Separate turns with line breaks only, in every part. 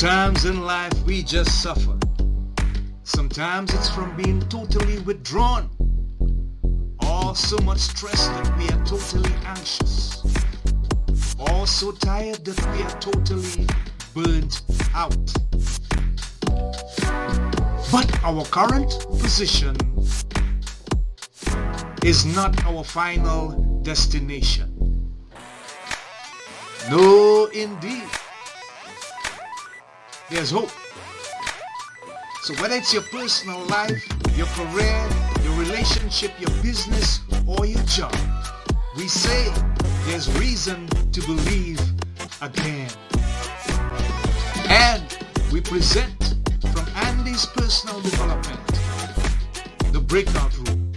Sometimes in life we just suffer. Sometimes it's from being totally withdrawn. Or so much stress that we are totally anxious. Or so tired that we are totally burnt out. But our current position is not our final destination. No, indeed. There's hope. So whether it's your personal life, your career, your relationship, your business, or your job, we say there's reason to believe again. And we present from Andy's personal development, the breakout room.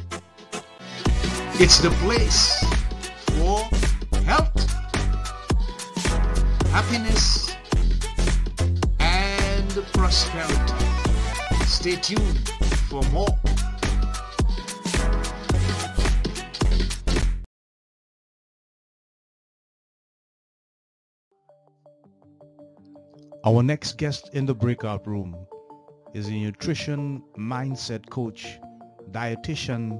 It's the place for health, happiness, Stay tuned for more. Our next guest in the breakout room is a nutrition mindset coach, dietitian,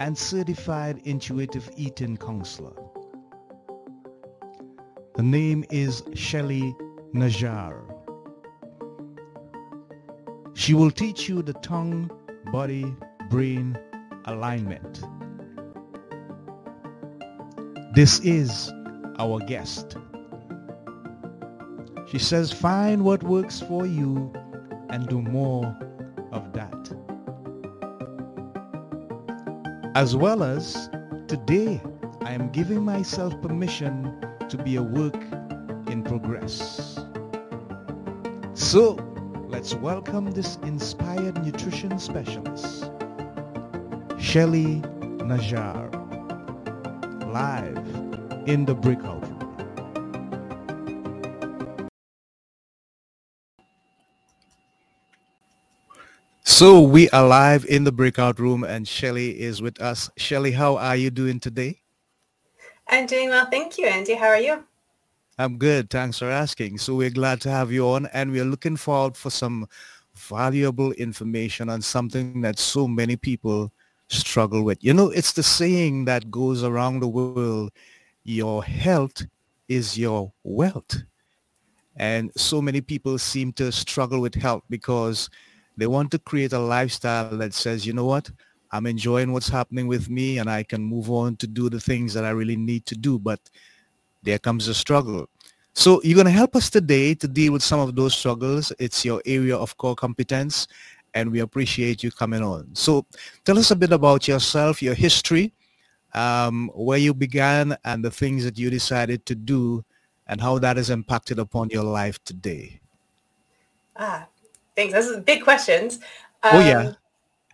and certified intuitive eating counselor. The name is Shelly Najjar. She will teach you the tongue, body, brain alignment. This is our guest. She says, find what works for you and do more of that. As well as today, I am giving myself permission to be a work in progress. So, let's welcome this inspired nutrition specialist, Shelly Najjar, live in the breakout room. So we are live in the breakout room and Shelly is with us. Shelly, how are you doing today?
I'm doing well. Thank you, Andy. How are you?
I'm good. Thanks for asking. So we're glad to have you on and we're looking forward for some valuable information on something that so many people struggle with. You know, it's the saying that goes around the world, your health is your wealth. And so many people seem to struggle with health because they want to create a lifestyle that says, you know what, I'm enjoying what's happening with me and I can move on to do the things that I really need to do. But there comes a struggle. So you're going to help us today to deal with some of those struggles. It's your area of core competence and we appreciate you coming on. So tell us a bit about yourself, your history, um, where you began and the things that you decided to do and how that has impacted upon your life today.
Ah, thanks. Those are big questions.
Um, oh, yeah.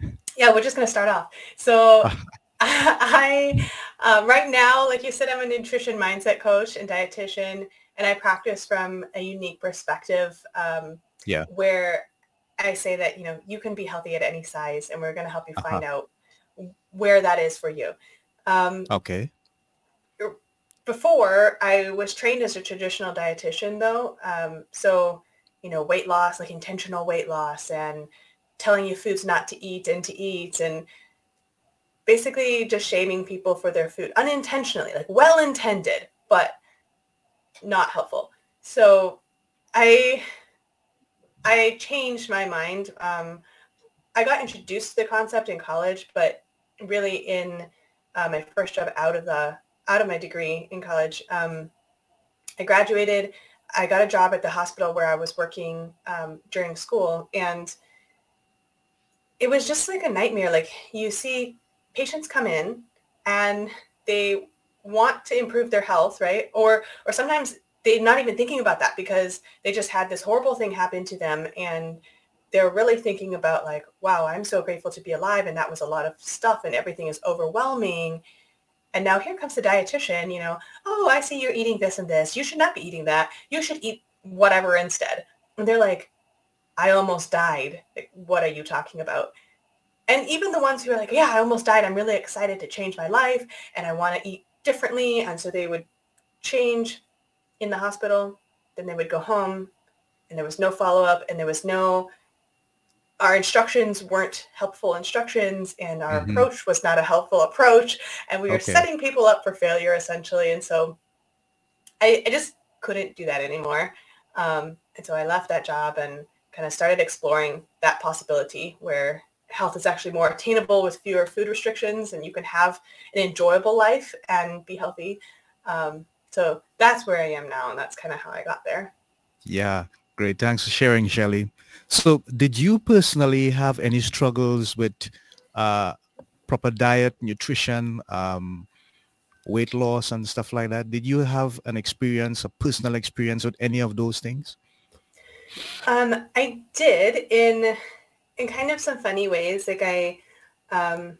Um, yeah, we're just going to start off. So I, um, right now, like you said, I'm a nutrition mindset coach and dietitian, and I practice from a unique perspective. Um,
yeah.
Where I say that, you know, you can be healthy at any size, and we're going to help you uh-huh. find out where that is for you.
Um, okay.
Before, I was trained as a traditional dietitian, though. Um, so, you know, weight loss, like intentional weight loss, and telling you foods not to eat and to eat, and basically just shaming people for their food unintentionally, like well intended, but not helpful. So I I changed my mind. Um, I got introduced to the concept in college, but really in uh, my first job out of the out of my degree in college, um, I graduated. I got a job at the hospital where I was working um, during school, and it was just like a nightmare. Like you see patients come in and they want to improve their health, right? Or or sometimes they're not even thinking about that because they just had this horrible thing happen to them and they're really thinking about like, wow, I'm so grateful to be alive and that was a lot of stuff and everything is overwhelming. And now here comes the dietitian, you know, oh, I see you're eating this and this. You should not be eating that. You should eat whatever instead. And they're like, I almost died. Like, what are you talking about? And even the ones who are like, yeah, I almost died. I'm really excited to change my life and I want to eat differently. And so they would change in the hospital. Then they would go home and there was no follow-up and there was no our instructions weren't helpful instructions and our mm-hmm. approach was not a helpful approach and we were okay. setting people up for failure essentially and so I, I just couldn't do that anymore um, and so i left that job and kind of started exploring that possibility where health is actually more attainable with fewer food restrictions and you can have an enjoyable life and be healthy um, so that's where i am now and that's kind of how i got there
yeah great thanks for sharing shelly so did you personally have any struggles with uh, proper diet, nutrition, um, weight loss and stuff like that? Did you have an experience, a personal experience with any of those things?
Um, I did in in kind of some funny ways. Like I um,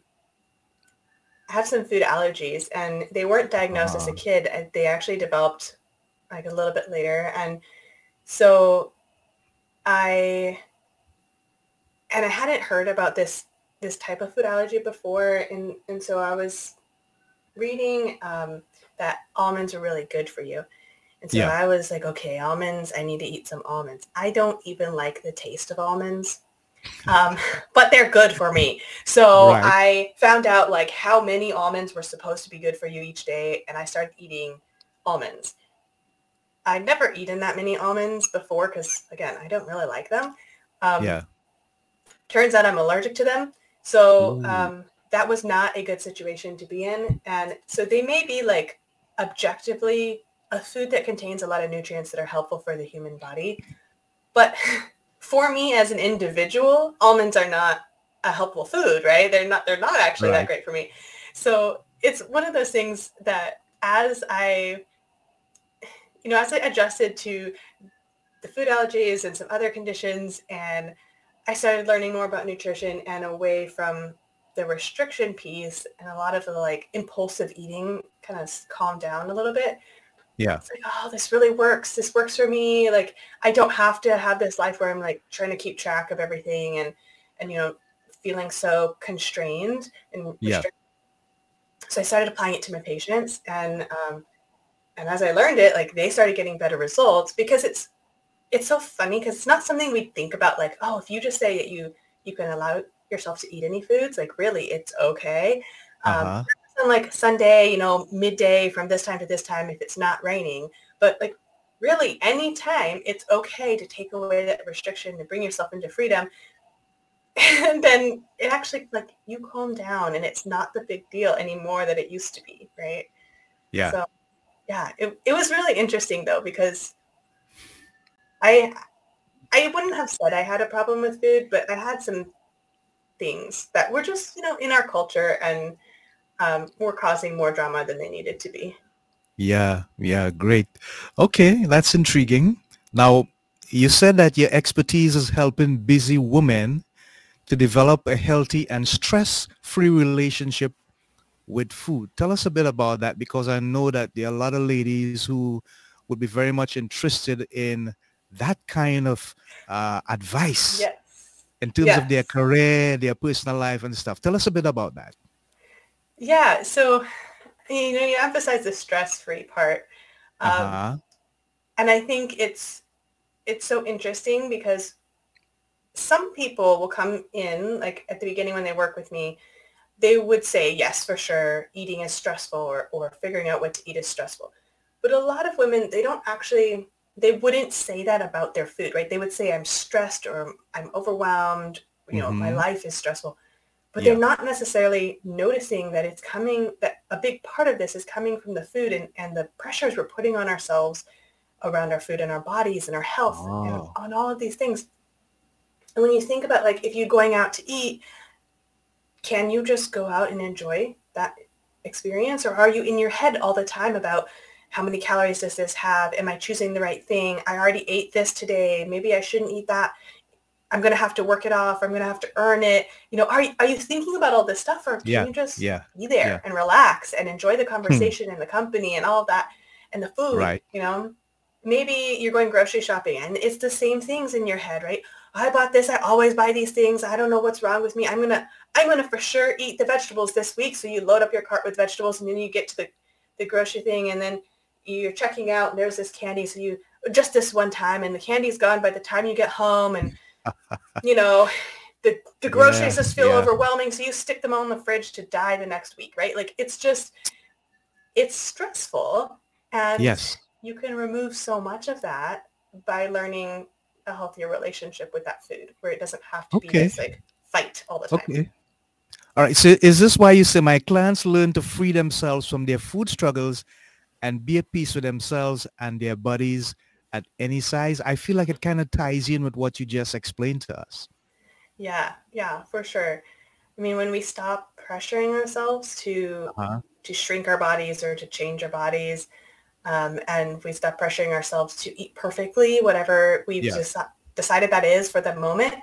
have some food allergies, and they weren't diagnosed uh-huh. as a uh-huh. kid. They actually developed like a little bit later, and so I and I hadn't heard about this this type of food allergy before, and and so I was reading um, that almonds are really good for you. And so yeah. I was like, okay, almonds, I need to eat some almonds. I don't even like the taste of almonds, um, but they're good for me. So right. I found out like how many almonds were supposed to be good for you each day. And I started eating almonds. I'd never eaten that many almonds before because, again, I don't really like them. Um, yeah. Turns out I'm allergic to them. So um, that was not a good situation to be in. And so they may be like objectively a food that contains a lot of nutrients that are helpful for the human body. But for me as an individual, almonds are not a helpful food, right? They're not they're not actually right. that great for me. So it's one of those things that as I you know, as I adjusted to the food allergies and some other conditions, and I started learning more about nutrition and away from the restriction piece and a lot of the like impulsive eating kind of calmed down a little bit.
Yeah.
It's like, oh, this really works. This works for me. Like I don't have to have this life where I'm like trying to keep track of everything and, and, you know, feeling so constrained and
yeah.
So I started applying it to my patients and um, and as I learned it, like they started getting better results because it's it's so funny because it's not something we think about like, oh, if you just say that you you can allow yourself to eat any foods, like really it's okay. Um, uh-huh. On like Sunday, you know, midday from this time to this time if it's not raining. But like really any time it's okay to take away that restriction and bring yourself into freedom. And then it actually like you calm down and it's not the big deal anymore that it used to be, right?
Yeah.
So yeah, it, it was really interesting though because I I wouldn't have said I had a problem with food, but I had some things that were just you know in our culture and um, were causing more drama than they needed to be.
Yeah, yeah, great. Okay, that's intriguing. Now, you said that your expertise is helping busy women to develop a healthy and stress-free relationship with food. Tell us a bit about that because I know that there are a lot of ladies who would be very much interested in that kind of uh, advice
yes.
in terms yes. of their career, their personal life and stuff. Tell us a bit about that.
Yeah. So, you know, you emphasize the stress-free part. Um, uh-huh. And I think it's, it's so interesting because some people will come in like at the beginning when they work with me they would say, yes, for sure, eating is stressful or, or figuring out what to eat is stressful. But a lot of women, they don't actually, they wouldn't say that about their food, right? They would say, I'm stressed or I'm overwhelmed, you know, mm-hmm. my life is stressful. But yeah. they're not necessarily noticing that it's coming, that a big part of this is coming from the food and, and the pressures we're putting on ourselves around our food and our bodies and our health oh. and on all of these things. And when you think about like if you're going out to eat, can you just go out and enjoy that experience or are you in your head all the time about how many calories does this have am i choosing the right thing i already ate this today maybe i shouldn't eat that i'm going to have to work it off i'm going to have to earn it you know are, are you thinking about all this stuff or can
yeah.
you just
yeah.
be there
yeah.
and relax and enjoy the hmm. conversation hmm. and the company and all of that and the food
right
you know maybe you're going grocery shopping and it's the same things in your head right I bought this. I always buy these things. I don't know what's wrong with me. I'm going to, I'm going to for sure eat the vegetables this week. So you load up your cart with vegetables and then you get to the, the grocery thing and then you're checking out and there's this candy. So you, just this one time and the candy's gone by the time you get home and you know the, the groceries
Yeah,
just feel
yeah.
overwhelming so you stick them all in the fridge to die the next week right like it's just it's stressful and
Yes.
you can remove so much of that by learning a healthier relationship with that food where it doesn't have to be
Okay.
this like fight all the time
Okay. All right. So is this why you say my clients learn to free themselves from their food struggles and be at peace with themselves and their bodies at any size? I feel like it kind of ties in with what you just explained to us.
yeah yeah for sure i mean when we stop pressuring ourselves to
Uh-huh.
to shrink our bodies or to change our bodies um, and we stop pressuring ourselves to eat perfectly whatever we've
Yeah.
just decided that is for the moment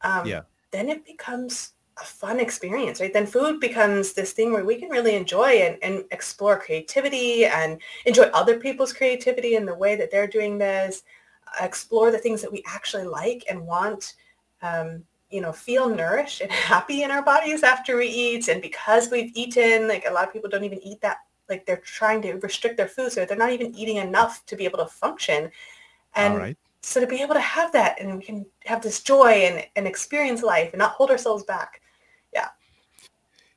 um,
Yeah.
then it becomes a fun experience right then food becomes this thing where we can really enjoy and, and explore creativity and enjoy other people's creativity in the way that they're doing this explore the things that we actually like and want um, you know, feel nourished and happy in our bodies after we eat. And because we've eaten, like a lot of people don't even eat that, like they're trying to restrict their food. So they're not even eating enough to be able to function. And
All right.
so to be able to have that and we can have this joy and, and experience life and not hold ourselves back.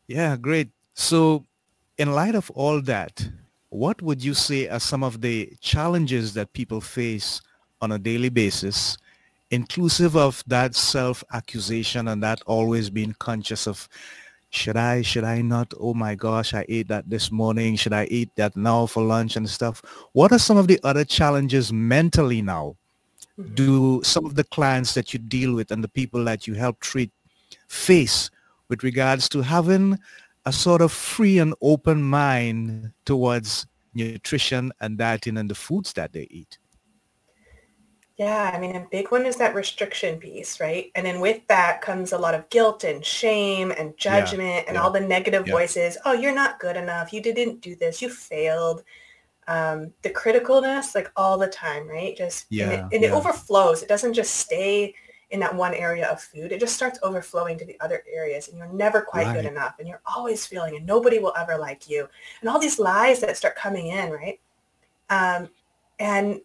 Yeah, great. So in light of all that, what would you say are some of the challenges that people face on a daily basis, inclusive of that self-accusation and that always being conscious of, should I, should I not? Oh my gosh, I ate that this morning. Should I eat that now for lunch and stuff? What are some of the other challenges mentally now?
Mhm.
Do some of the clients that you deal with and the people that you help treat face with regards to having a sort of free and open mind towards nutrition and dieting and the foods that they eat.
Yeah, I mean, a big one is that restriction piece, right? And then with that comes a lot of guilt and shame and judgment and
yeah,
all the negative
yeah.
voices. Oh, you're not good enough. You didn't do this. You failed. Um, the criticalness, like all the time, right? Just and, it,
Yeah,
and it overflows. It doesn't just stay in that one area of food. It just starts overflowing to the other areas, and you're never quite good enough, and you're always feeling, and nobody will ever like you, and all these lies that start coming in, right? Um, and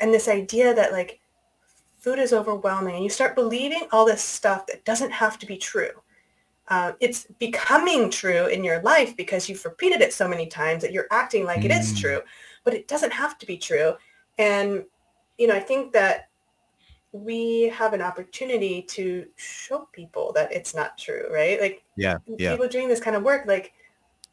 and this idea that like food is overwhelming and you start believing all this stuff that doesn't have to be true uh, it's becoming true in your life because you've repeated it so many times that you're acting like it is
Mm.
true but it doesn't have to be true and you know i think that we have an opportunity to show people that it's not true right? Like
Yeah, yeah,
people doing this kind of work like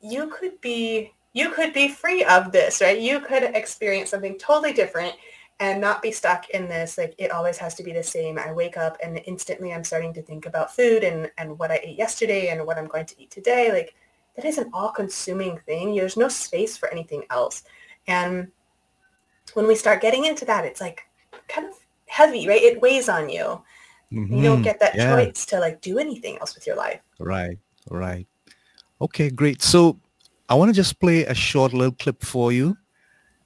you could be you could be free of this right? You could experience something totally different and not be stuck in this. Like it always has to be the same. I wake up and instantly i'm starting to think about food and and what i ate yesterday and what i'm going to eat today. Like that is an all consuming thing. There's no space for anything else. And when we start getting into that it's like kind of heavy right it weighs on you you don't
Mhm.
get that
Yeah.
choice to like do anything else with your life
Right, right. Okay, great. So I want to just play a short little clip for you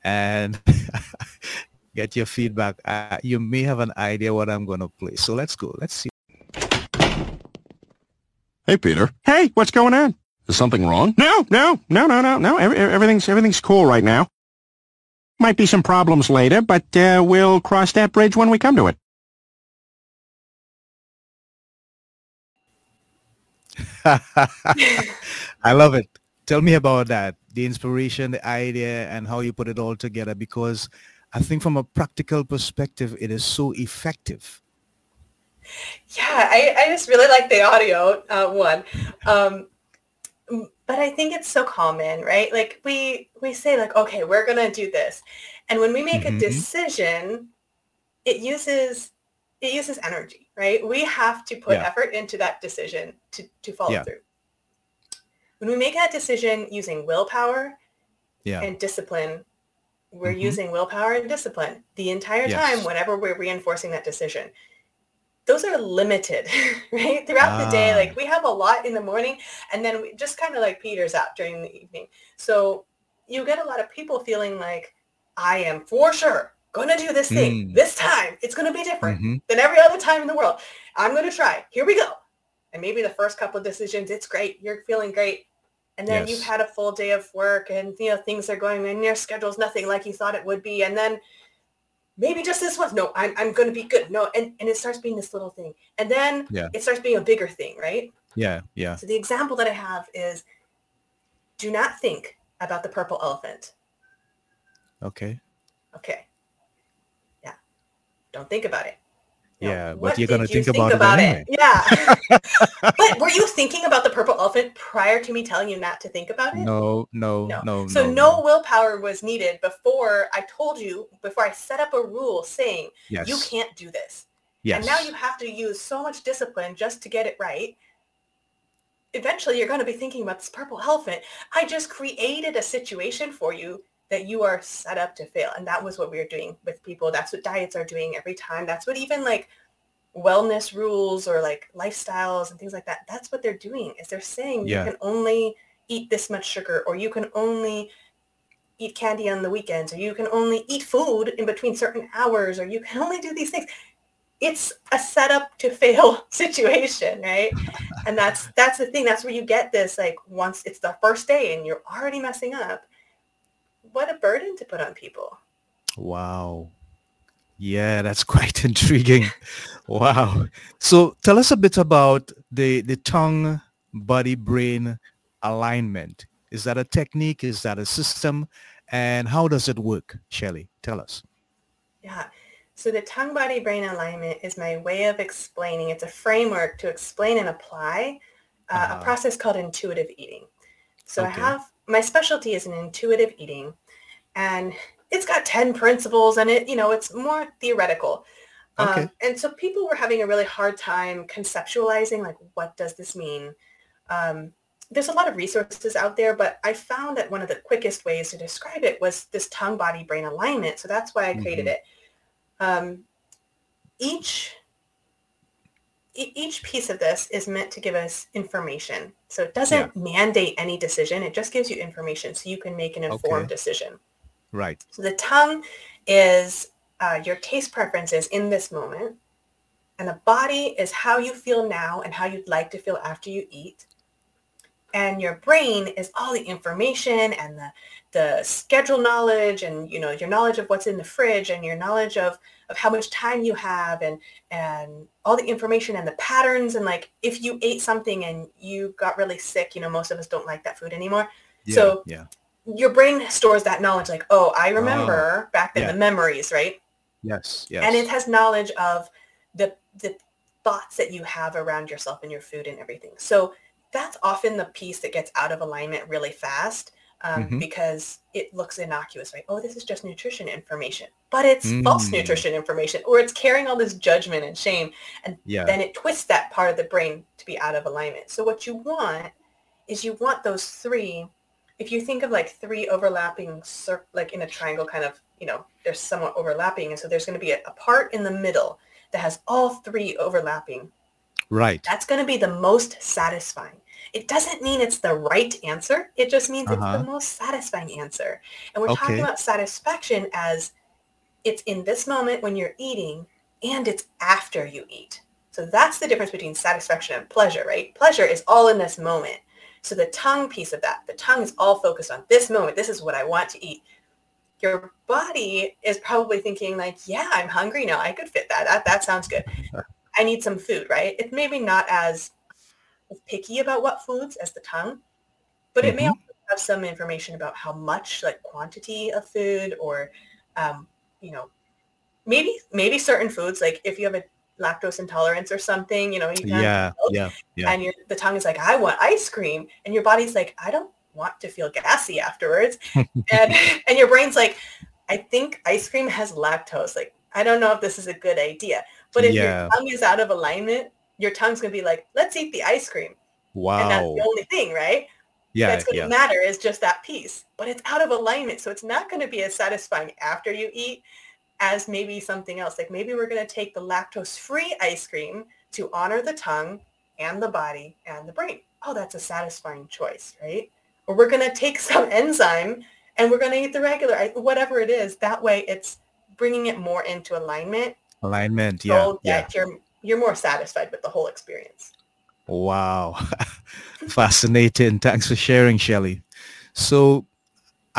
and get your feedback. Uh, you may have an idea what I'm going to play. So let's go. Let's see.
Hey, Peter.
Hey, what's going on?
Is something wrong?
No, no, no, no, no, no. Every, everything's everything's cool right now. Might be some problems later, but uh, we'll cross that bridge when we come to it.
I love it. Tell me about that, the inspiration, the idea, and how you put it all together, because I think from a practical perspective, it is so effective.
Yeah, I, I just really like the audio uh, one. Um, m- but I think it's so common, right? Like we we say like, okay, we're gonna do this, and when we make
Mhm.
a decision, it uses it uses energy, right? We have to put
Yeah.
effort into that decision to to follow
Yeah.
through. When we make that decision using willpower
Yeah.
and discipline, we're
Mhm.
using willpower and discipline the entire
Yes.
time whenever we're reinforcing that decision. Those are limited, right? Throughout the day,
Ah.
like we have a lot in the morning and then we just kind of like peters out during the evening. So you get a lot of people feeling like, I am for sure going to do this thing
Mm.
this time. It's going to be different
Mhm.
than every other time in the world. I'm going to try. Here we go. And maybe the first couple of decisions, it's great. You're feeling great. And then
Yes.
you've had a full day of work and, you know, things are going and your schedule's nothing like you thought it would be. And then maybe just this once. No, I'm, I'm going to be good. No. And, and it starts being this little thing. And then
Yeah.
it starts being a bigger thing, right?
Yeah, yeah.
So the example that I have is do not think about the purple elephant.
Okay.
Okay. Yeah. Don't think about it.
Yeah, but
what
you're gonna
did you
think about it anyway.
Yeah. but were you thinking about the purple elephant prior to me telling you not to think about it?
No, no,
No.
no,
So
no,
no, willpower was needed before I told you, before I set up a rule saying
Yes.
you can't do this.
Yes.
And now you have to use so much discipline just to get it right. Eventually, you're going to be thinking about this purple elephant. I just created a situation for you that you are set up to fail. And that was what we were doing with people. That's what diets are doing every time. That's what even like wellness rules or like lifestyles and things like that. That's what they're doing is they're saying
Yeah.
you can only eat this much sugar or you can only eat candy on the weekends or you can only eat food in between certain hours or you can only do these things it's a setup to fail situation right and that's that's the thing that's where you get this like once it's the first day and you're already messing up what a burden to put on people
Wow. Yeah, that's quite intriguing. wow. So tell us a bit about the the tongue body brain alignment. Is that a technique? Is that a system? And how does it work? Shelly, tell us.
Yeah. So the tongue body brain alignment is my way of explaining. It's a framework to explain and apply uh,
Uh-huh.
a process called intuitive eating. So I have my specialty is in intuitive eating, and it's got ten principles, and it you know it's more theoretical.
Okay.
Um, and so people were having a really hard time conceptualizing like what does this mean. Um, there's a lot of resources out there, but I found that one of the quickest ways to describe it was this tongue body brain alignment. So that's why I created
Mhm.
it. Um, each each piece of this is meant to give us information. So it doesn't mandate any decision. It just gives you information so you can make an informed
Okay.
decision.
Right.
So the tongue is uh, your taste preferences in this moment. And the body is how you feel now and how you'd like to feel after you eat. And your brain is all the information and the, the schedule knowledge and, you know, your knowledge of what's in the fridge and your knowledge of, of how much time you have and, and all the information and the patterns. And like, if you ate something and you got really sick, you know, most of us don't like that food anymore.
Yeah,
So-
yeah.
Your brain stores that knowledge like, oh, I remember back then
yeah.
the memories, right?
Yes. Yes.
and it has knowledge of the the thoughts that you have around yourself and your food and everything. So that's often the piece that gets out of alignment really fast um,
Mhm.
because it looks innocuous, right? Oh, this is just nutrition information, but it's false
Mm.
nutrition information, or it's carrying all this judgment and shame, and
yeah.
then it twists that part of the brain to be out of alignment. So what you want is you want those three. If you think of like three overlapping, cir- like in a triangle, kind of, you know, they're somewhat overlapping, and so there's going to be a, a part in the middle that has all three overlapping.
right.
That's going to be the most satisfying. It doesn't mean it's the right answer. It just means it's
Uh-huh.
the most satisfying answer. And we're talking about satisfaction as it's in this moment when you're eating and it's after you eat. So that's the difference between satisfaction and pleasure, right? Pleasure is all in this moment. So the tongue piece of that, the tongue is all focused on this moment. This is what I want to eat. Your body is probably thinking like, yeah, I'm hungry now. I could fit that. That, that sounds good. I need some food, right? It's maybe not as picky about what foods as the tongue, but it may
Mhm.
also have some information about how much, like quantity of food, or um, you know, maybe maybe certain foods, like if you have a lactose intolerance or something, you know, you
Yeah. Yeah. Yeah.
and your the tongue is like, I want ice cream, and your body's like, I don't want to feel gassy afterwards, and and your brain's like, I think ice cream has lactose. Like, I don't know if this is a good idea. But if
Yeah.
your tongue is out of alignment, your tongue's gonna be like, let's eat the ice cream, Wow. and that's the only thing, right?
Yeah.
that's going to
Yeah.
matter is just that piece. But it's out of alignment, so it's not going to be as satisfying after you eat as maybe something else. Like maybe we're going to take the lactose-free ice cream to honor the tongue and the body and the brain. Oh, that's a satisfying choice, right? Or we're going to take some enzyme and we're going to eat the regular, whatever it is. That way, it's bringing it more into alignment
Alignment. Yeah.
so
Yeah.
you're you're more satisfied with the whole experience.
Wow. Fascinating. Thanks for sharing, Shelly. So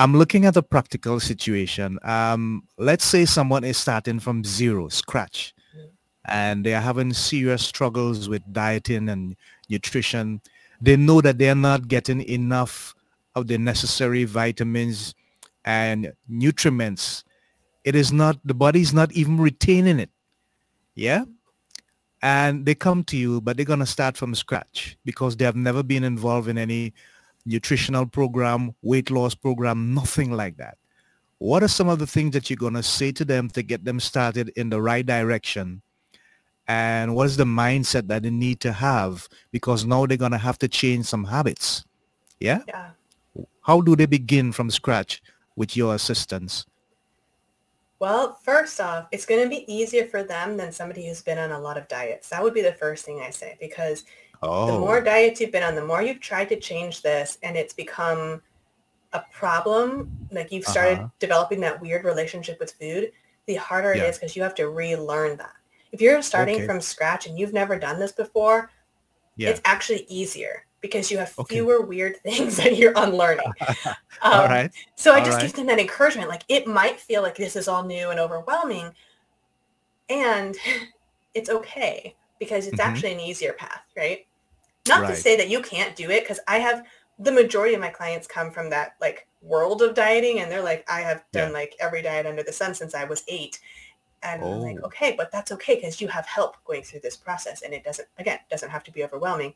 I'm looking at a practical situation. Um, let's say someone is starting from zero, scratch, and they are having serious struggles with dieting and nutrition. They know that they're not getting enough of the necessary vitamins and nutriments. It is not, the body is not even retaining it. Yeah? And they come to you, but they're going to start from scratch because they have never been involved in any nutritional program, weight loss program, nothing like that. What are some of the things that you're going to say to them to get them started in the right direction? And what is the mindset that they need to have? Because now they're going to have to change some habits. Yeah?
Yeah.
How do they begin from scratch with your assistance?
Well, first off, it's going to be easier for them than somebody who's been on a lot of diets. That would be the first thing I say because
Oh,
the more diets you've been on, the more you've tried to change this and it's become a problem, like you've started
Uh-huh.
developing that weird relationship with food, the harder
Yeah.
it is because you have to relearn that. If you're starting
Okay.
from scratch and you've never done this before,
yeah.
it's actually easier because you have
Okay.
fewer weird things that you're unlearning. Um,
right.
so I
All
just
right.
give them that encouragement. Like it might feel like this is all new and overwhelming, and it's okay because it's
Mhm.
actually an easier path, right? Not to say that you can't do it, because I have the majority of my clients come from that like world of dieting, and they're like, I have done
Yeah.
like every diet under the sun since I was eight. And I'm like,
Oh.
okay, but that's okay because you have help going through this process, and it doesn't again doesn't have to be overwhelming.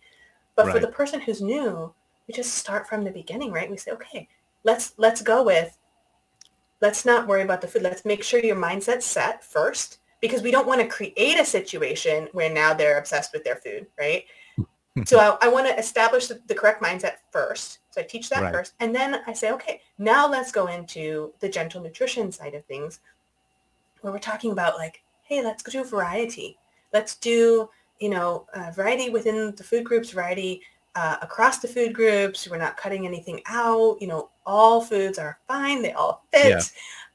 But for the person who's new, we just start from the beginning, right? We say, okay, let's let's go with let's not worry about the food. Let's make sure your mindset's set first because we don't want to create a situation where now they're obsessed with their food, right? so I, I want to establish the, the correct mindset first. So I teach that
Right.
first. And then I say, okay, now let's go into the gentle nutrition side of things where we're talking about like, hey, let's go do variety. Let's do, you know, uh, variety within the food groups, variety uh, across the food groups. We're not cutting anything out. You know, all foods are fine. They all fit.
Yeah.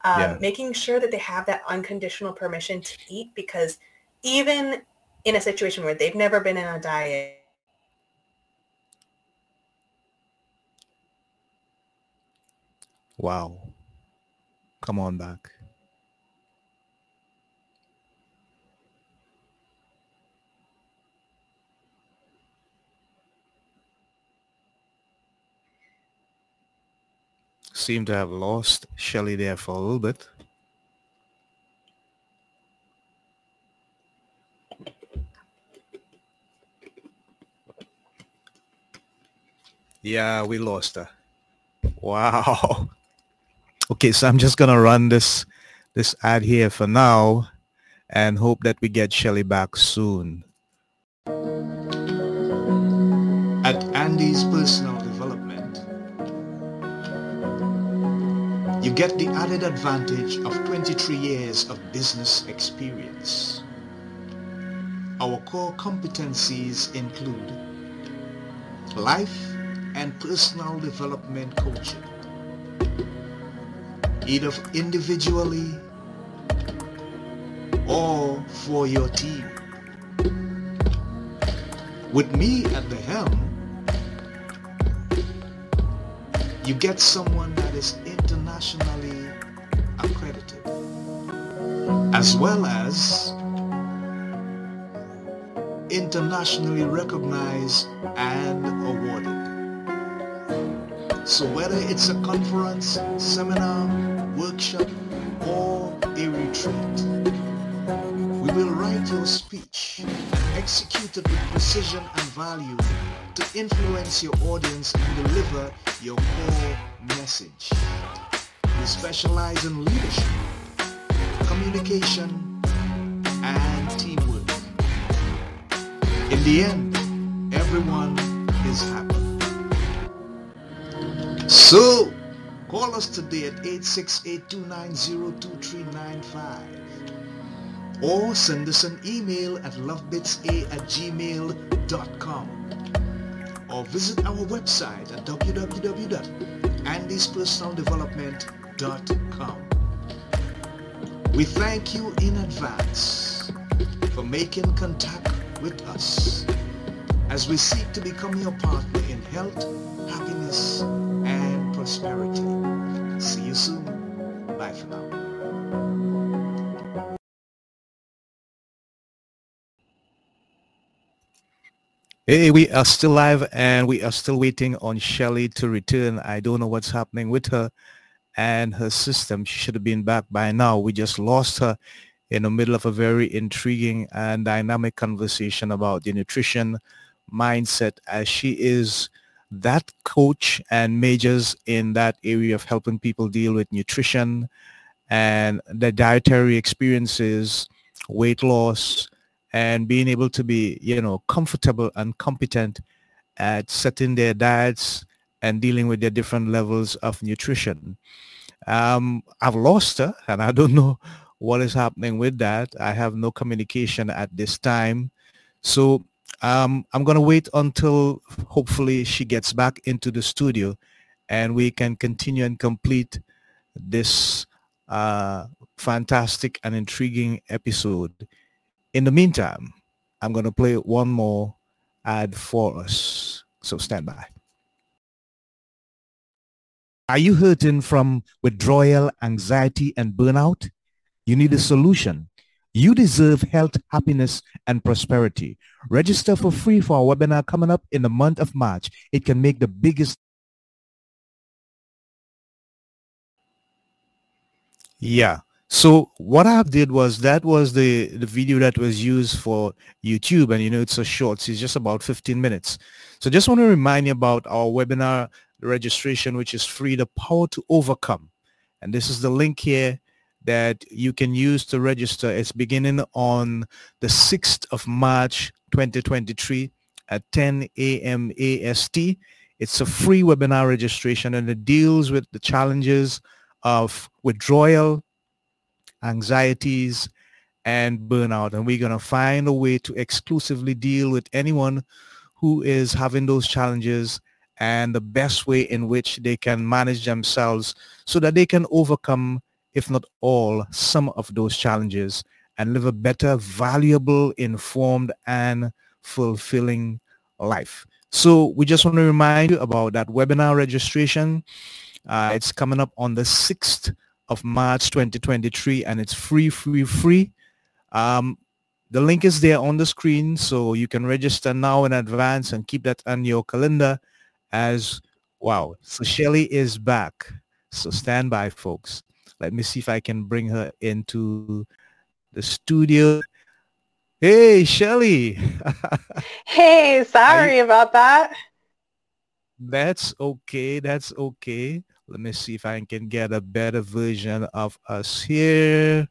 Um,
Yeah.
Making sure that they have that unconditional permission to eat because even in a situation where they've never been in a diet,
Wow. Come on back. Seem to have lost Shelly there for a little bit. Yeah, we lost her. Wow. Okay, so I'm just gonna run this this ad here for now and hope that we get Shelly back soon. At Andy's Personal you get the added advantage of 23 years of business experience. Our core competencies include life and personal development coaching, either individually or for your team. With me at the helm, you get someone that is internationally accredited, as well as internationally recognized and awarded. So whether it's a conference, seminar, workshop, or a retreat, we will write your speech, execute it with precision and value to influence your audience and deliver your core message. We specialize in leadership, communication, and teamwork. In the end, everyone is happy. So, call us today at 868-290-2395 or send us an email at lovebitsa at gmail.com or visit our website at www.andyspersonaldevelopment.com gmail.com. We thank you in advance for making contact with us as we seek to become your partner in health, happiness, and prosperity. See you soon. Bye for now. Hey, we are still live and we are still waiting on Shelly to return. I don't know what's happening with her and her system. She should have been back by now. We just lost her in the middle of a very intriguing and dynamic conversation about the nutrition mindset as she is that coach and majors in that area of helping people deal with nutrition and the dietary experiences, weight loss, and being able to be, you know, comfortable and competent at setting their diets and dealing with their different levels of nutrition. Um, I've lost her and I don't know what is happening with that. I have no communication at this time. So um, I'm going to wait until hopefully she gets back into the studio and we can continue and complete this uh, fantastic and intriguing episode. In the meantime, I'm going to play one more ad for us. So stand by. Are you hurting from withdrawal, anxiety, and burnout? You need a hmm. solution. You deserve health, happiness, and prosperity. Register for free for our webinar coming up in the month of March. It can make the biggest Yeah. So what I did was that was the, the video that was used for YouTube and you know it's a short, so it's just about 15 minutes. So just want to remind you about our webinar registration which is free, the power to overcome. And this is the link here that you can use to register. It's beginning on the 6th of March 2023 at 10 a.m. AST. It's a free webinar registration and it deals with the challenges of withdrawal, anxieties, and burnout. And we're going to find a way to exclusively deal with anyone who is having those challenges and the best way in which they can manage themselves so that they can overcome, if not all, some of those challenges and live a better, valuable, informed, and fulfilling life. So we just want to remind you about that webinar registration. Uh, it's coming up on the 6th of March 2023 and it's free, free, free. Um, the link is there on the screen so you can register now in advance and keep that on your calendar as wow. So Shelly is back. So stand by folks. Let me see if I can bring her into the studio. Hey, Shelly.
hey, sorry you, about that.
That's okay. That's okay. Let me see if I can get a better version of us here.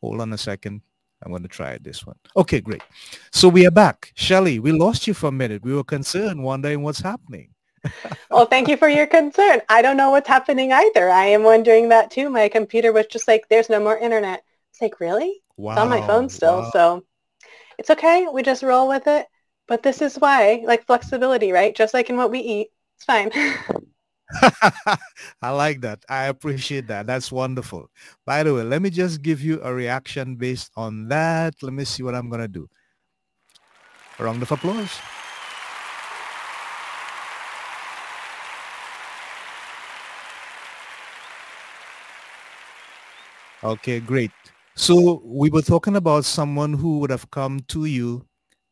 Hold on a second. I'm going to try this one. Okay, great. So we are back. Shelly, we lost you for a minute. We were concerned, wondering what's happening.
Well, thank you for your concern. I don't know what's happening either. I am wondering that too. My computer was just like, there's no more internet. It's like, really? Wow. It's on my phone still. Wow. So it's okay. We just roll with it. But this is why, like flexibility, right? Just like in what we eat, it's fine.
I like that. I appreciate that. That's wonderful. By the way, let me just give you a reaction based on that. Let me see what I'm going to do. A round of applause. Okay, great. So we were talking about someone who would have come to you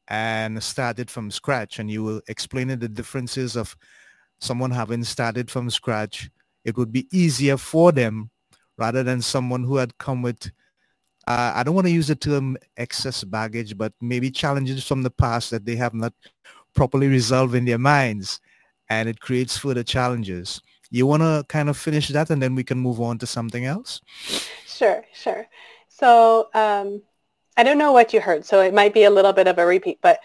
and started from scratch and you were explaining the differences of someone having started from scratch, it would be easier for them rather than someone who had come with, uh, I don't want to use the term excess baggage, but maybe challenges from the past that they have not properly resolved in their minds and it creates further challenges. You want to kind of finish that and then we can move on to something else?
Sure, sure. So um, I don't know what you heard, so it might be a little bit of a repeat, but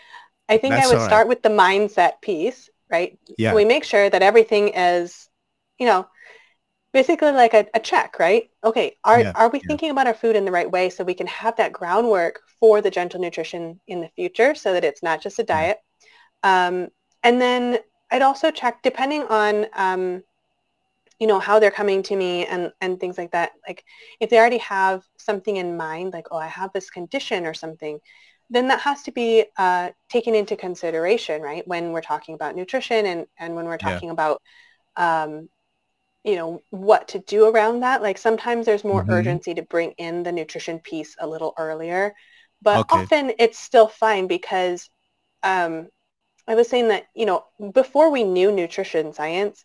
I think That's I would right. start with the mindset piece right? Yeah. So we make sure that everything is, you know, basically like a, a check, right? Okay, are, yeah, are we yeah. thinking about our food in the right way so we can have that groundwork for the gentle nutrition in the future so that it's not just a diet? Um, and then I'd also check depending on, um, you know, how they're coming to me and, and things like that. Like if they already have something in mind, like, oh, I have this condition or something, then that has to be uh, taken into consideration, right? When we're talking about nutrition and, and when we're talking yeah. about, um, you know, what to do around that. Like sometimes there's more mm-hmm. urgency to bring in the nutrition piece a little earlier, but okay. often it's still fine because um,
I was saying that, you know, before we knew nutrition science,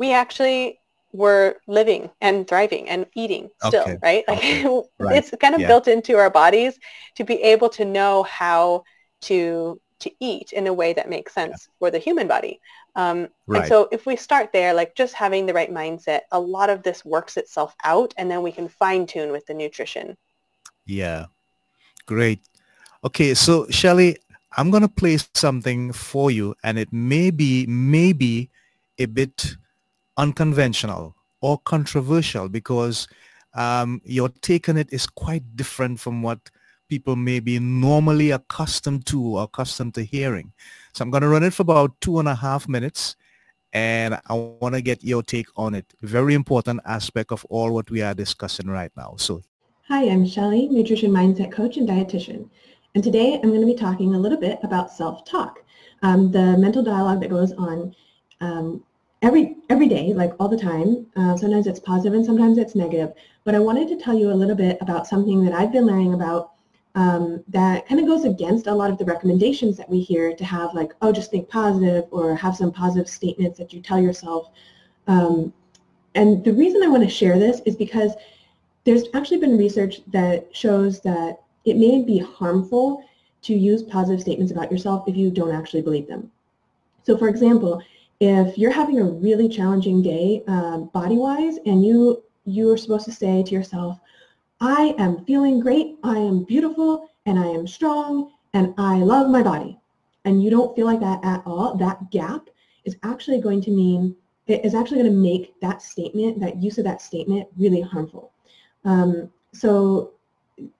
we actually were living and thriving and eating still,
Okay.
right? Like
Okay. Right.
it's kind of
Yeah.
built into our bodies to be able to know how to to eat in a way that makes sense for the human body. Um,
Right.
And so if we start there, like just having the right mindset, a lot of this works itself out and then we can fine tune with the nutrition.
Yeah. Great. Okay, so Shelly, I'm going to play something for you and it may be maybe a bit unconventional or controversial because um, your take on it is quite different from what people may be normally accustomed to or accustomed to hearing. So I'm going to run it for about two and a half minutes and I want to get your take on it. Very important aspect of all what we are discussing right now. So
Hi, I'm Shelly, nutrition mindset coach and dietitian. And today I'm going to be talking a little bit about self-talk, um, the mental dialogue that goes on um, every every day, like all the time. Uh, sometimes it's positive and sometimes it's negative. But I wanted to tell you a little bit about something that I've been learning about um, that kind of goes against a lot of the recommendations that we hear to have like, oh, just think positive or have some positive statements that you tell yourself. Um, and the reason I want to share this is because there's actually been research that shows that it may be harmful to use positive statements about yourself if you don't actually believe them. So for example, if you're having a really challenging day um, body-wise and you you are supposed to say to yourself, I am feeling great, I am beautiful, and I am strong, and I love my body, and you don't feel like that at all, that gap is actually going to mean, it is actually going to make that statement, that use of that statement really harmful. Um, so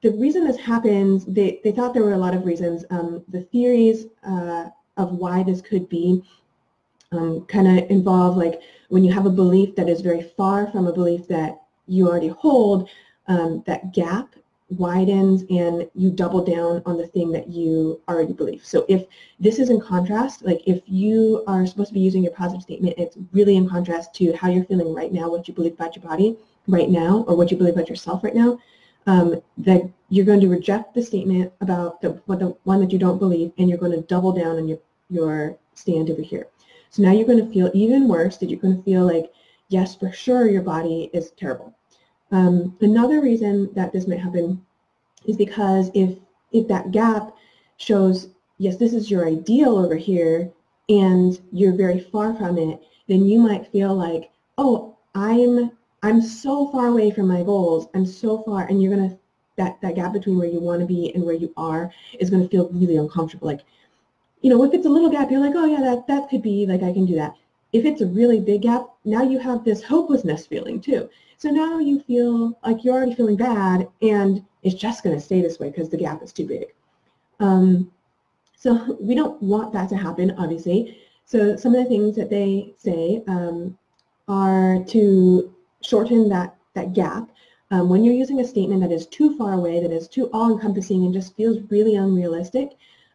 the reason this happens, they, they thought there were a lot of reasons. Um, the theories uh, of why this could be um, kind of involve like when you have a belief that is very far from a belief that you already hold, um, that gap widens and you double down on the thing that you already believe. So if this is in contrast, like if you are supposed to be using your positive statement, it's really in contrast to how you're feeling right now, what you believe about your body right now, or what you believe about yourself right now, um, that you're going to reject the statement about the, the one that you don't believe, and you're going to double down on your, your stand over here. So now you're going to feel even worse, that you're going to feel like, yes, for sure, your body is terrible. Um, another reason that this might happen is because if if that gap shows, yes, this is your ideal over here, and you're very far from it, then you might feel like, oh, I'm I'm so far away from my goals. I'm so far, and you're gonna that that gap between where you want to be and where you are is gonna feel really uncomfortable. Like, you know, if it's a little gap, you're like, oh yeah, that that could be like I can do that. If it's a really big gap, now you have this hopelessness feeling too. So now you feel like you're already feeling bad, and it's just gonna stay this way because the gap is too big. Um, so we don't want that to happen, obviously. So some of the things that they say um, are to shorten that, that gap. Um, when you're using a statement that is too far away, that is too all-encompassing and just feels really unrealistic,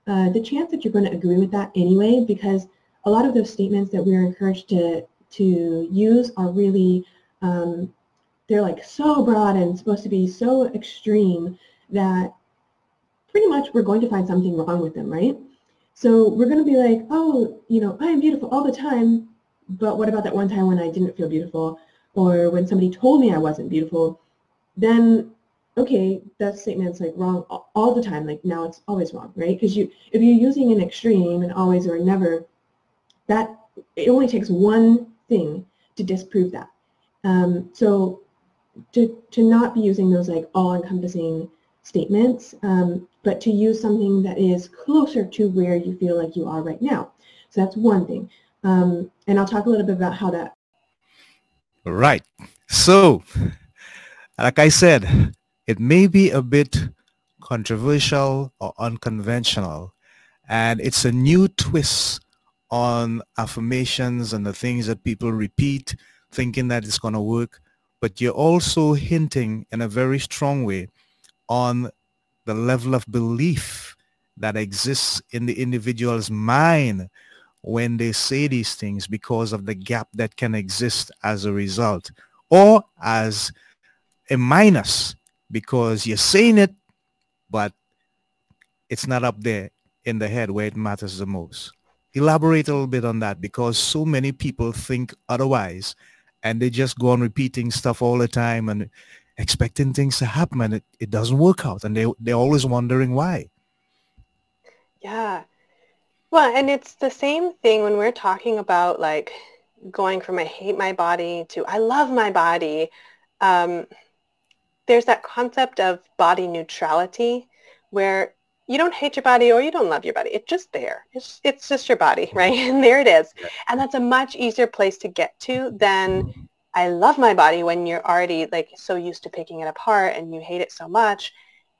uh, the chance that you're going to agree with that anyway, because a lot of those statements that we're encouraged to, to use are really, um, they're like so broad and supposed to be so extreme that pretty much we're going to find something wrong with them, right? So we're going to be like, oh, you know, I am beautiful all the time, but what about that one time when I didn't feel beautiful? or when somebody told me I wasn't beautiful, then okay, that statement's like wrong all the time. Like now it's always wrong, right? Because you, if you're using an extreme and always or never, that it only takes one thing to disprove that. Um, so to to not be using those like all-encompassing statements, um, but to use something that is closer to where you feel like you are right now. So that's one thing. Um, and I'll talk a little bit about how that
Right. So, like I said, it may be a bit controversial or unconventional, and it's a new twist on affirmations and the things that people repeat, thinking that it's going to work. But you're also hinting in a very strong way on the level of belief that exists in the individual's mind when they say these things because of the gap that can exist as a result or as a minus because you're saying it, but it's not up there in the head where it matters the most. elaborate a little bit on that because so many people think otherwise and they just go on repeating stuff all the time and expecting things to happen and it, it doesn't work out and they, they're always wondering why.
Yeah. Well, and it's the same thing when we're talking about like going from I hate my body to I love my body. Um, there's that concept of body neutrality where you don't hate your body or you don't love your body. It's just there. It's, it's just your body, right? And there it is. And that's a much easier place to get to than I love my body when you're already like so used to picking it apart and you hate it so much.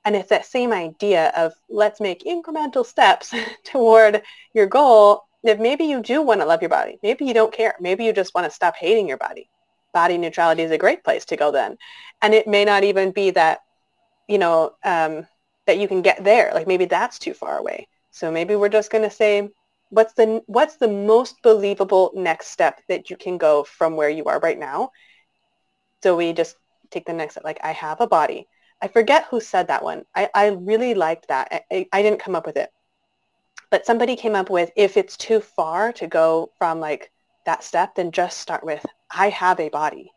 And it's that same idea of let's make incremental steps toward your goal. If maybe you do want to love your body, maybe you don't care. Maybe you just want to stop hating your body. Body neutrality is a great place to go then. And it may not even be that, you know, um, that you can get there. Like maybe that's too far away. So maybe we're just going to say, what's the what's the most believable next step that you can go from where you are right now? So we just take the next step. Like I have a body. I forget who said that one. I, I really liked that. I, I, I didn't come up with it. But somebody came up with if it's too far to go from like that step, then just start with I have a body.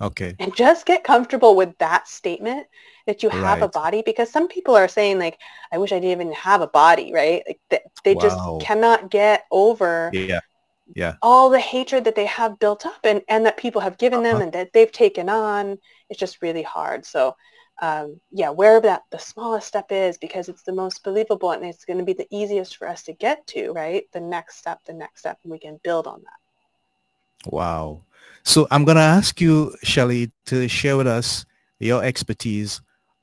Okay.
And just get comfortable with that statement that you have right. a body because some people are saying like, I wish I didn't even have a body, right? Like they, they wow. just cannot get over
yeah. Yeah.
all the hatred that they have built up and, and that people have given uh-huh. them and that they've taken on. It's just really hard. So um, yeah, where that the smallest step is because it's the most believable and it's going to be the easiest for us to get to, right? The next step, the next step, and we can build on that.
Wow. So I'm going to ask you, Shelly, to share with us your expertise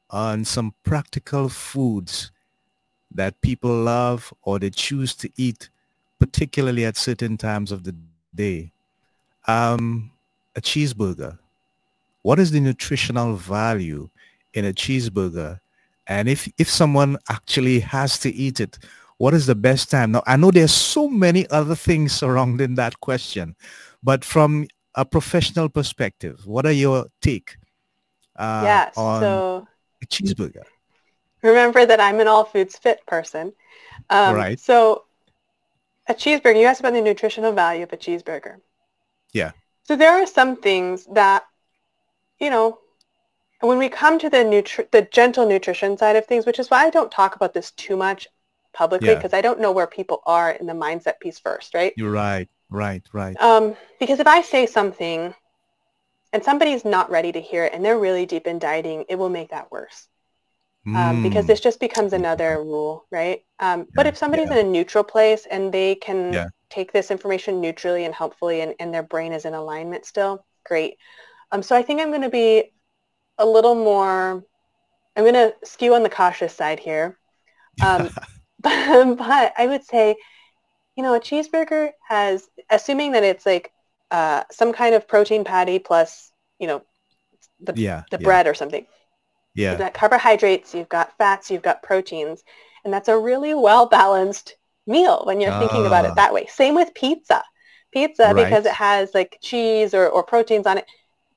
on some practical foods that people love or they choose to eat, particularly at certain times of the day. Um, a cheeseburger. What is the nutritional value in a cheeseburger? And if, if someone actually has to eat it, what is the best time? Now, I know there's so many other things surrounding that question, but from a professional perspective, what are your take uh,
yeah,
on
so
a cheeseburger?
Remember that I'm an all foods fit person. Um,
right.
So a cheeseburger, you asked about the nutritional value of a cheeseburger.
Yeah.
So there are some things that, you know, when we come to the nutri- the gentle nutrition side of things, which is why I don't talk about this too much publicly because yeah. I don't know where people are in the mindset piece first, right?
You're right. Right, right.
Um, because if I say something and somebody's not ready to hear it and they're really deep in dieting, it will make that worse. Um, because mm. this just becomes another rule, right? Um, yeah, but if somebody's yeah. in a neutral place and they can yeah. take this information neutrally and helpfully and, and their brain is in alignment still, great. Um, so I think I'm going to be a little more, I'm going to skew on the cautious side here. Um, but, but I would say you know, a cheeseburger has, assuming that it's like uh, some kind of protein patty plus, you know, the,
yeah,
the
yeah.
bread or something.
Yeah.
You've got carbohydrates, you've got fats, you've got proteins. And that's a really well-balanced meal when you're uh, thinking about it ah. that way. Same with pizza. Pizza, right. because it has like cheese or, or proteins on it,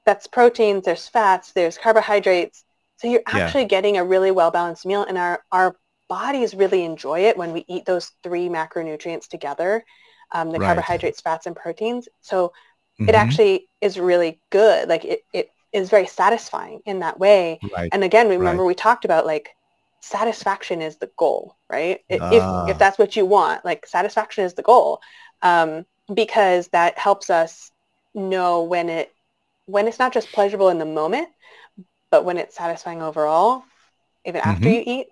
that's proteins, there's fats, there's carbohydrates. So you're actually yeah. getting a really well-balanced meal. And our, our bodies really enjoy it when we eat those three macronutrients together, um, the right. carbohydrates, fats, and proteins. So mm-hmm. it actually is really good. Like it, it is very satisfying in that way.
Right.
And again, remember right. we talked about like satisfaction is the goal, right? If, if
ah.
that's what you want, like satisfaction is the goal um, because that helps us know when it when it's not just pleasurable in the moment, but when it's satisfying overall, even after mm-hmm. you eat,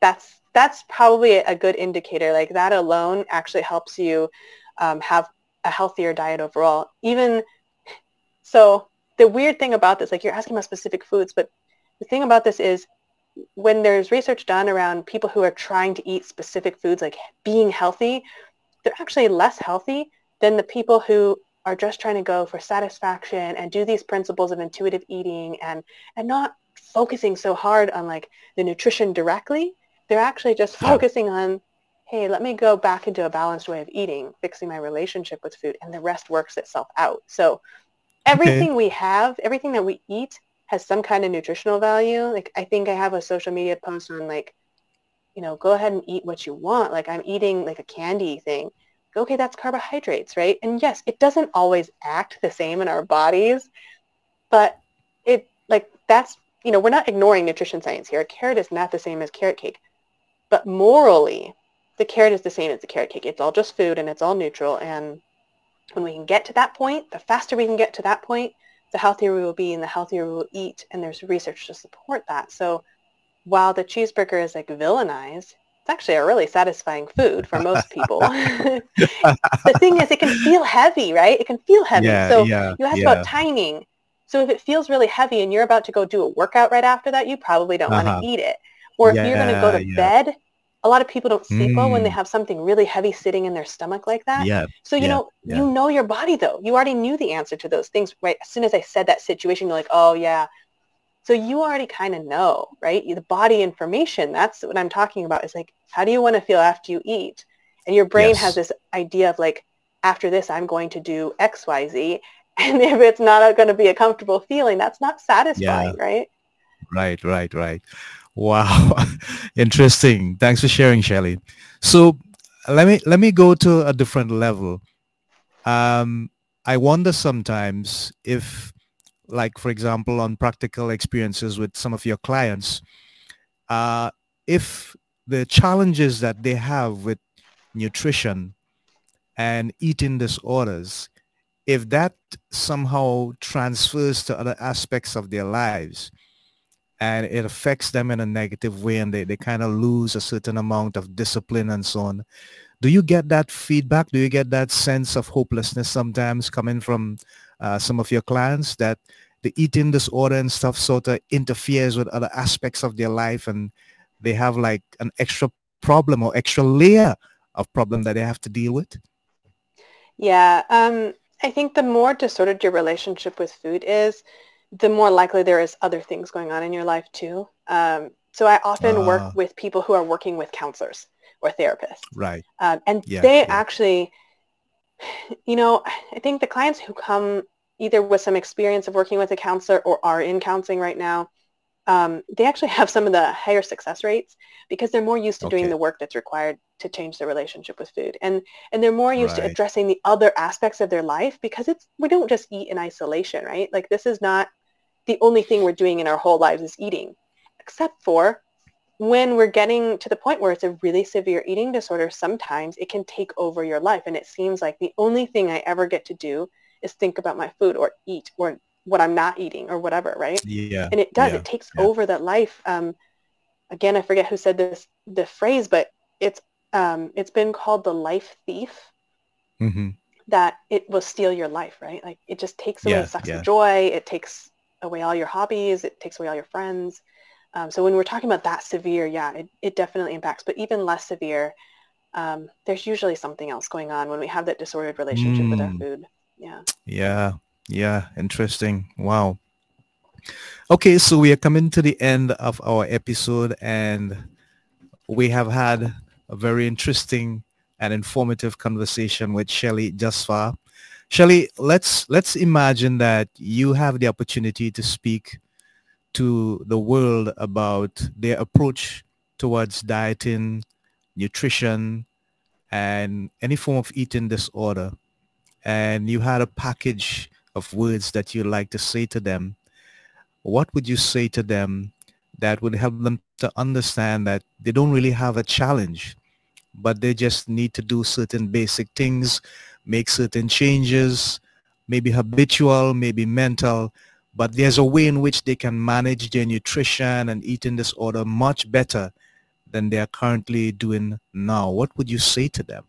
that's that's probably a good indicator. Like that alone actually helps you um, have a healthier diet overall. Even so, the weird thing about this, like you're asking about specific foods, but the thing about this is when there's research done around people who are trying to eat specific foods, like being healthy, they're actually less healthy than the people who are just trying to go for satisfaction and do these principles of intuitive eating and, and not focusing so hard on like the nutrition directly they're actually just focusing on, hey, let me go back into a balanced way of eating, fixing my relationship with food, and the rest works itself out. So everything okay. we have, everything that we eat has some kind of nutritional value. Like I think I have a social media post on like, you know, go ahead and eat what you want. Like I'm eating like a candy thing. okay, that's carbohydrates, right? And yes, it doesn't always act the same in our bodies, but it like that's, you know, we're not ignoring nutrition science here. A carrot is not the same as carrot cake. But morally, the carrot is the same as the carrot cake. It's all just food and it's all neutral. And when we can get to that point, the faster we can get to that point, the healthier we will be and the healthier we will eat. And there's research to support that. So while the cheeseburger is like villainized, it's actually a really satisfying food for most people. the thing is, it can feel heavy, right? It can feel heavy.
Yeah,
so
yeah,
you asked
yeah.
about timing. So if it feels really heavy and you're about to go do a workout right after that, you probably don't
Uh-huh.
want to eat it. Or if you're going to go to
yeah.
bed, a lot of people don't sleep well when they
Mm.
have something really heavy sitting in their stomach like that.
Yeah.
So you
yeah,
know,
yeah.
you know your body though. You already knew the answer to those things, right? As soon as I said that situation, you're like, oh yeah. So you already kind of know, right? The body information, that's what I'm talking about. Is like, how do you want to feel after you eat? And your brain has this idea of like, after this, I'm going to do X, Y, Z. And if it's not going to be a comfortable feeling, that's not satisfying, right?
Right, right, right. Wow. Interesting. Thanks for sharing, Shelly. So let me let me go to a different level. Um, I wonder sometimes if, like for example, on practical experiences with some of your clients, uh, if the challenges that they have with nutrition and eating disorders, if that somehow transfers to other aspects of their lives, and it affects them in a negative way and they, they kind of lose a certain amount of discipline and so on. Do you get that feedback? Do you get that sense of hopelessness sometimes coming from uh, some of your clients that the eating disorder and stuff sort of interferes with other aspects of their life and they have like an extra problem or extra layer of problem that they have to deal with?
Yeah, um, I think the more disordered your relationship with food is, the more likely there is other things going on in your life too. Um, so I often
Ah.
work with people who are working with counselors or therapists.
Right.
Um, and
Yeah,
they
yeah.
actually, you know, I think the clients who come either with some experience of working with a counselor or are in counseling right now, um, they actually have some of the higher success rates because they're more used to doing the work that's required to change their relationship with food. And, and they're more used to addressing the other aspects of their life because it's, we don't just eat in isolation, right? Like this is not the only thing we're doing in our whole lives is eating, except for when we're getting to the point where it's a really severe eating disorder, sometimes it can take over your life. And it seems like the only thing I ever get to do is think about my food or eat or what I'm not eating or whatever, right?
Yeah.
And it does.
yeah,
It takes
yeah.
over that life. Um, again, I forget who said this, the phrase, but it's um, it's been called the life thief.
hmm
That it will steal your life, right? Like it just takes away,
Yeah,
sucks
yeah.
joy. It takes away all your hobbies. It takes away all your friends. Um, so when we're talking about that severe, yeah, it, it definitely impacts. But even less severe, um, there's usually something else going on when we have that disordered relationship with our
Mm.
food. Yeah.
Yeah, yeah, interesting. Wow. Okay, so we are coming to the end of our episode and we have had a very interesting and informative conversation with Shelly just far. Shelly, let's let's imagine that you have the opportunity to speak to the world about their approach towards dieting, nutrition, and any form of eating disorder and you had a package of words that you like to say to them, what would you say to them that would help them to understand that they don't really have a challenge, but they just need to do certain basic things, make certain changes, maybe habitual, maybe mental, but there's a way in which they can manage their nutrition and eating disorder much better than they are currently doing now. What would you say to them?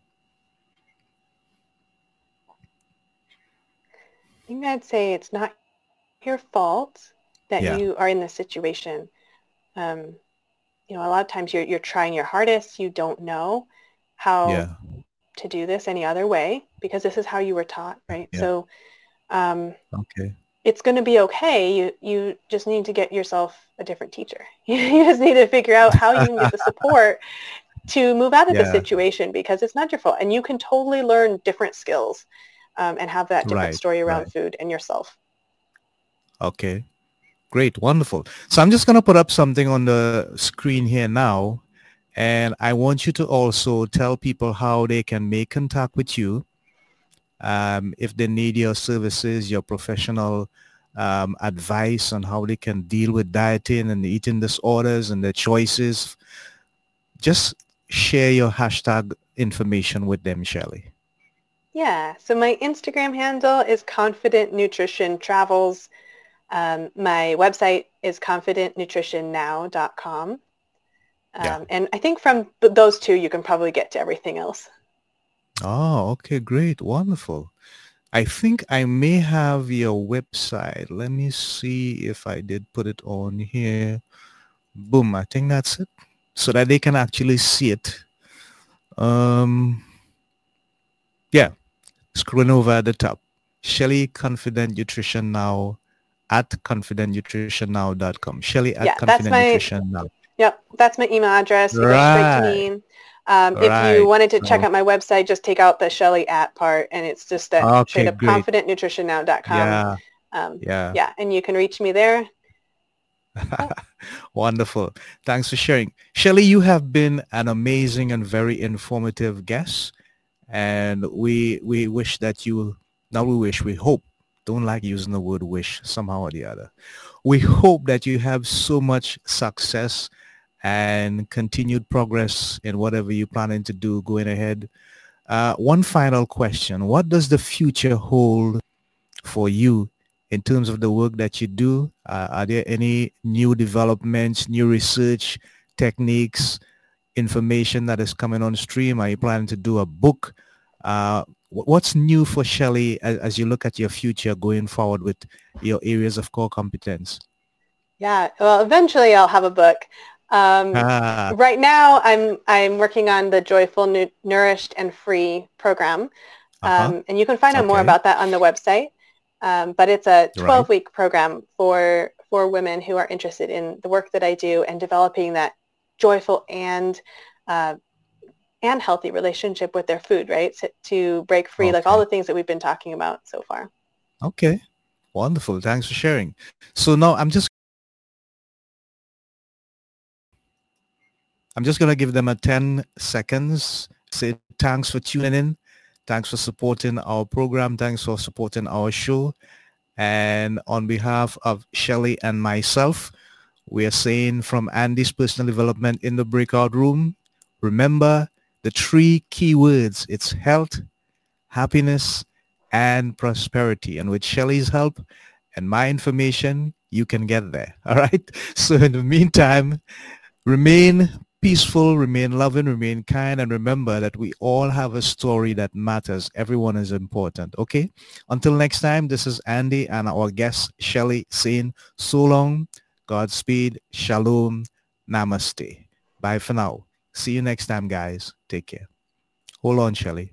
I think I'd say it's not your fault that
Yeah.
you are in this situation. Um, you know, a lot of times you're, you're trying your hardest. You don't know how
Yeah.
To do this any other way because this is how you were taught, right?
Yeah.
So um,
Okay.
it's going to be okay. You, you just need to get yourself a different teacher. you just need to figure out how you can get the support to move out of the situation because it's not your fault. And you can totally learn different skills um, and have that different
Right,
story around
right.
food and yourself.
Okay. Great. Wonderful. So I'm just going to put up something on the screen here now. And I want you to also tell people how they can make contact with you um, if they need your services, your professional um, advice on how they can deal with dieting and eating disorders and their choices. Just share your hashtag information with them, Shelly.
Yeah, so my Instagram handle is Confident Nutrition Travels. Um, my website is confidentnutritionnow.com. Um, yeah. And I think from those two, you can probably get to everything else.
Oh, okay, great. Wonderful. I think I may have your website. Let me see if I did put it on here. Boom, I think that's it. So that they can actually see it. Um, yeah, scrolling over at the top. Shelly Confident Nutrition Now at confidentnutritionnow.com. Shelly at
yeah,
Confident Nutrition Now.
Yep, that's my email address. You right. straight to me. Um, right. If you wanted to check out my website, just take out the Shelly at part, and it's just a okay, straight up confidentnutritionnow.com.
Yeah.
Um,
yeah.
Yeah, and you can reach me there.
Wonderful. Thanks for sharing. Shelly, you have been an amazing and very informative guest. And we we wish that you, now we wish, we hope, don't like using the word wish somehow or the other. We hope that you have so much success and continued progress in whatever you're planning to do going ahead. Uh, one final question. What does the future hold for you in terms of the work that you do? Uh, are there any new developments, new research techniques, information that is coming on stream? Are you planning to do a book? Uh, what's new for Shelly as, as, you look at your future going forward with your areas of core competence?
Yeah, well, eventually I'll have a book. Um, ah. Right now, I'm I'm working on the Joyful, nu- Nourished, and Free program, uh-huh. um, and you can find out okay. more about that on the website. Um, but it's a 12-week right. program for for women who are interested in the work that I do and developing that joyful and uh, and healthy relationship with their food, right? So, to break free, okay. like all the things that we've been talking about so far.
Okay, wonderful. Thanks for sharing. So now I'm just I'm just going to give them a 10 seconds. Say thanks for tuning in. Thanks for supporting our program. Thanks for supporting our show. And on behalf of Shelly and myself, we are saying from Andy's Personal Development in the Breakout Room, remember the three key words. It's health, happiness, and prosperity. And with Shelly's help and my information, you can get there. All right. So in the meantime, remain peaceful, remain loving, remain kind, and remember that we all have a story that matters. Everyone is important, okay? Until next time, this is Andy and our guest, Shelly, saying so long, Godspeed, Shalom, Namaste. Bye for now. See you next time, guys. Take care. Hold on, Shelly.